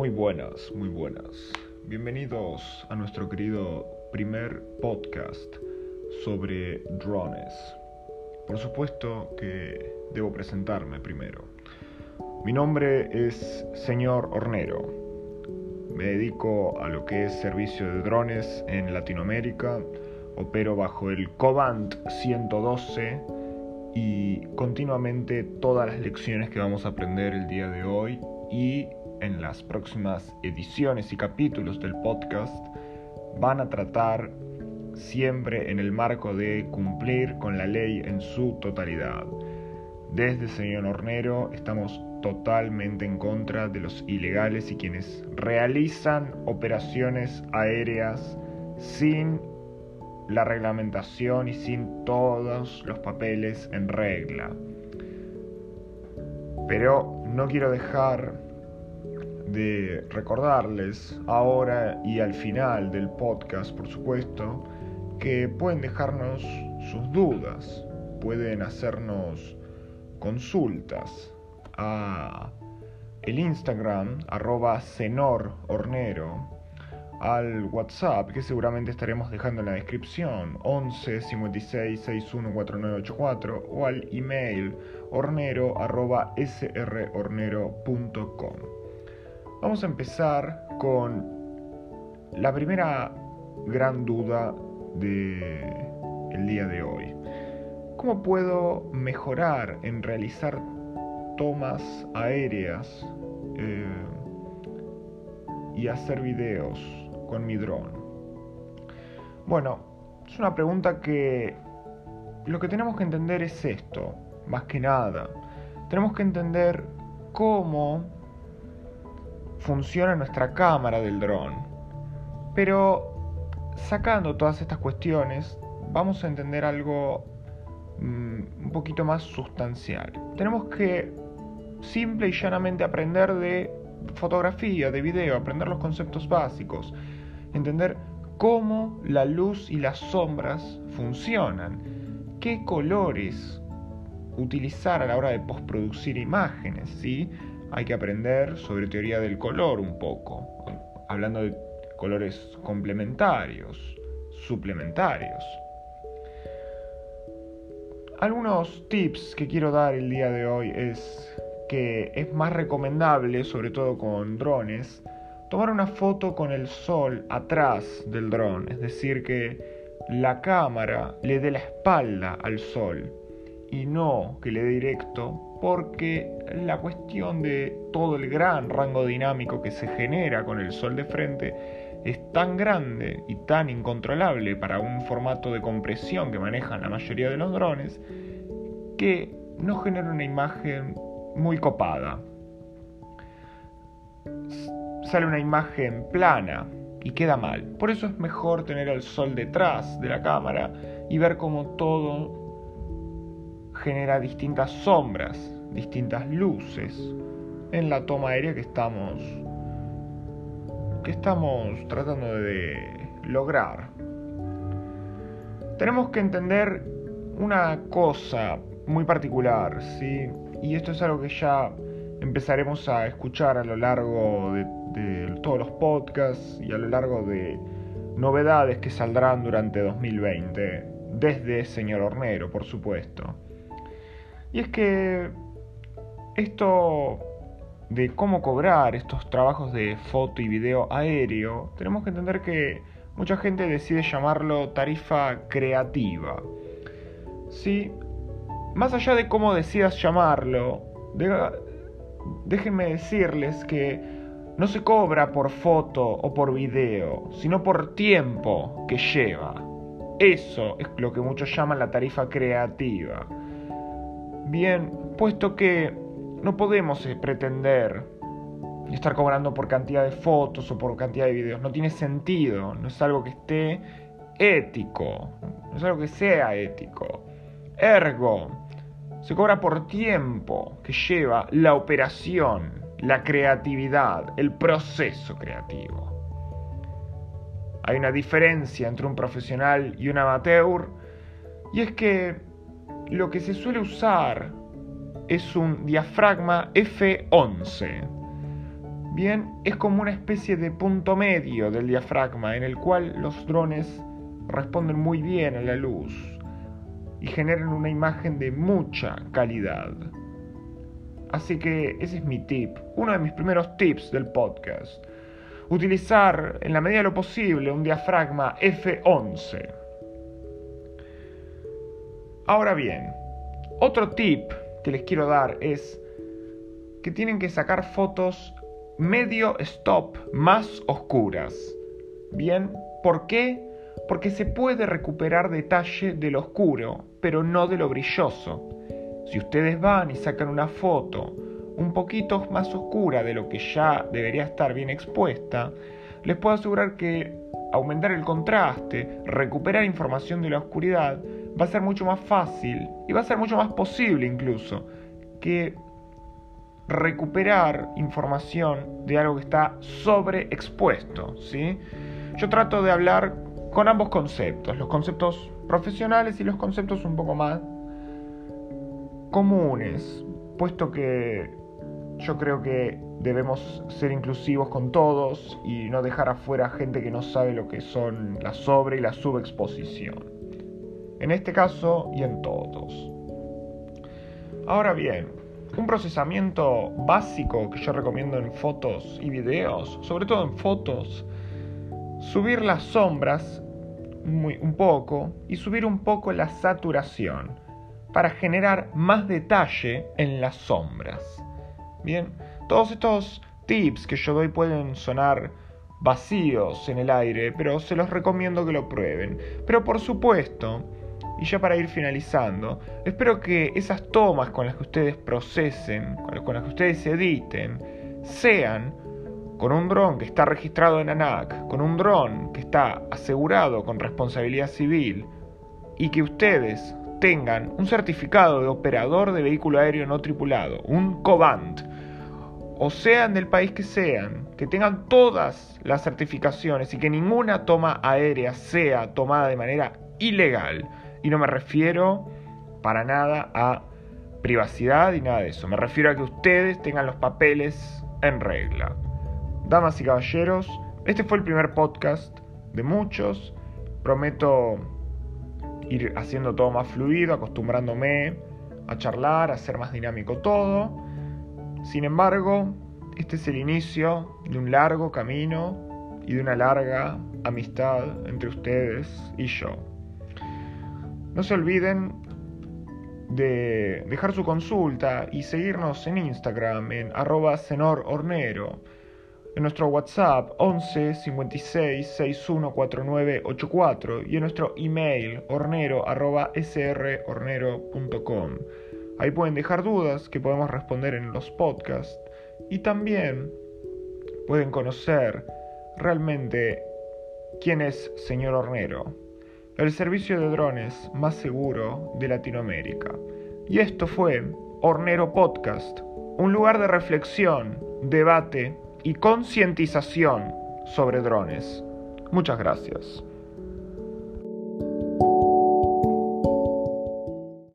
Muy buenas, muy buenas. Bienvenidos a nuestro querido primer podcast sobre drones. Por supuesto que debo presentarme primero. Mi nombre es señor Hornero. Me dedico a lo que es servicio de drones en Latinoamérica. Opero bajo el Cobant 112 y continuamente todas las lecciones que vamos a aprender el día de hoy y en las próximas ediciones y capítulos del podcast van a tratar siempre en el marco de cumplir con la ley en su totalidad. Desde Señor Hornero estamos totalmente en contra de los ilegales y quienes realizan operaciones aéreas sin la reglamentación y sin todos los papeles en regla. Pero no quiero dejar de recordarles ahora y al final del podcast, por supuesto, que pueden dejarnos sus dudas, pueden hacernos consultas a el Instagram arroba al WhatsApp que seguramente estaremos dejando en la descripción 11 56 61 4984 o al email hornero arroba srhornero.com Vamos a empezar con la primera gran duda de el día de hoy. ¿Cómo puedo mejorar en realizar tomas aéreas eh, y hacer videos con mi dron? Bueno, es una pregunta que lo que tenemos que entender es esto, más que nada. Tenemos que entender cómo funciona nuestra cámara del dron. Pero sacando todas estas cuestiones, vamos a entender algo mm, un poquito más sustancial. Tenemos que simple y llanamente aprender de fotografía, de video, aprender los conceptos básicos, entender cómo la luz y las sombras funcionan, qué colores utilizar a la hora de postproducir imágenes, ¿sí? Hay que aprender sobre teoría del color un poco, hablando de colores complementarios, suplementarios. Algunos tips que quiero dar el día de hoy es que es más recomendable, sobre todo con drones, tomar una foto con el sol atrás del dron, es decir, que la cámara le dé la espalda al sol y no que le dé directo porque la cuestión de todo el gran rango dinámico que se genera con el sol de frente es tan grande y tan incontrolable para un formato de compresión que manejan la mayoría de los drones que no genera una imagen muy copada. Sale una imagen plana y queda mal. Por eso es mejor tener el sol detrás de la cámara y ver cómo todo genera distintas sombras, distintas luces en la toma aérea que estamos que estamos tratando de lograr. Tenemos que entender una cosa muy particular, ¿sí? Y esto es algo que ya empezaremos a escuchar a lo largo de, de todos los podcasts y a lo largo de novedades que saldrán durante 2020, desde Señor Hornero, por supuesto. Y es que esto de cómo cobrar estos trabajos de foto y video aéreo, tenemos que entender que mucha gente decide llamarlo tarifa creativa. Sí, más allá de cómo decidas llamarlo, déjenme decirles que no se cobra por foto o por video, sino por tiempo que lleva. Eso es lo que muchos llaman la tarifa creativa. Bien, puesto que no podemos eh, pretender estar cobrando por cantidad de fotos o por cantidad de videos, no tiene sentido, no es algo que esté ético, no es algo que sea ético. Ergo, se cobra por tiempo que lleva la operación, la creatividad, el proceso creativo. Hay una diferencia entre un profesional y un amateur, y es que lo que se suele usar es un diafragma F11. Bien, es como una especie de punto medio del diafragma en el cual los drones responden muy bien a la luz y generan una imagen de mucha calidad. Así que ese es mi tip, uno de mis primeros tips del podcast. Utilizar en la medida de lo posible un diafragma F11. Ahora bien, otro tip que les quiero dar es que tienen que sacar fotos medio stop más oscuras. Bien, ¿por qué? Porque se puede recuperar detalle de lo oscuro, pero no de lo brilloso. Si ustedes van y sacan una foto un poquito más oscura de lo que ya debería estar bien expuesta, les puedo asegurar que aumentar el contraste, recuperar información de la oscuridad, va a ser mucho más fácil y va a ser mucho más posible incluso que recuperar información de algo que está sobreexpuesto, ¿sí? Yo trato de hablar con ambos conceptos, los conceptos profesionales y los conceptos un poco más comunes, puesto que yo creo que debemos ser inclusivos con todos y no dejar afuera gente que no sabe lo que son la sobre y la subexposición. En este caso y en todos. Ahora bien, un procesamiento básico que yo recomiendo en fotos y videos, sobre todo en fotos, subir las sombras un poco y subir un poco la saturación para generar más detalle en las sombras. Bien, todos estos tips que yo doy pueden sonar vacíos en el aire, pero se los recomiendo que lo prueben. Pero por supuesto, y ya para ir finalizando, espero que esas tomas con las que ustedes procesen, con las que ustedes editen, sean con un dron que está registrado en ANAC, con un dron que está asegurado con responsabilidad civil y que ustedes tengan un certificado de operador de vehículo aéreo no tripulado, un COBANT, o sean del país que sean, que tengan todas las certificaciones y que ninguna toma aérea sea tomada de manera ilegal. Y no me refiero para nada a privacidad y nada de eso. Me refiero a que ustedes tengan los papeles en regla. Damas y caballeros, este fue el primer podcast de muchos. Prometo ir haciendo todo más fluido, acostumbrándome a charlar, a hacer más dinámico todo. Sin embargo, este es el inicio de un largo camino y de una larga amistad entre ustedes y yo. No se olviden de dejar su consulta y seguirnos en Instagram en arroba senorhornero en nuestro WhatsApp 11 56 61 49 84 y en nuestro email hornero arroba. Ahí pueden dejar dudas que podemos responder en los podcasts y también pueden conocer realmente quién es señor Hornero, el servicio de drones más seguro de Latinoamérica. Y esto fue Hornero Podcast, un lugar de reflexión, debate y concientización sobre drones. Muchas gracias.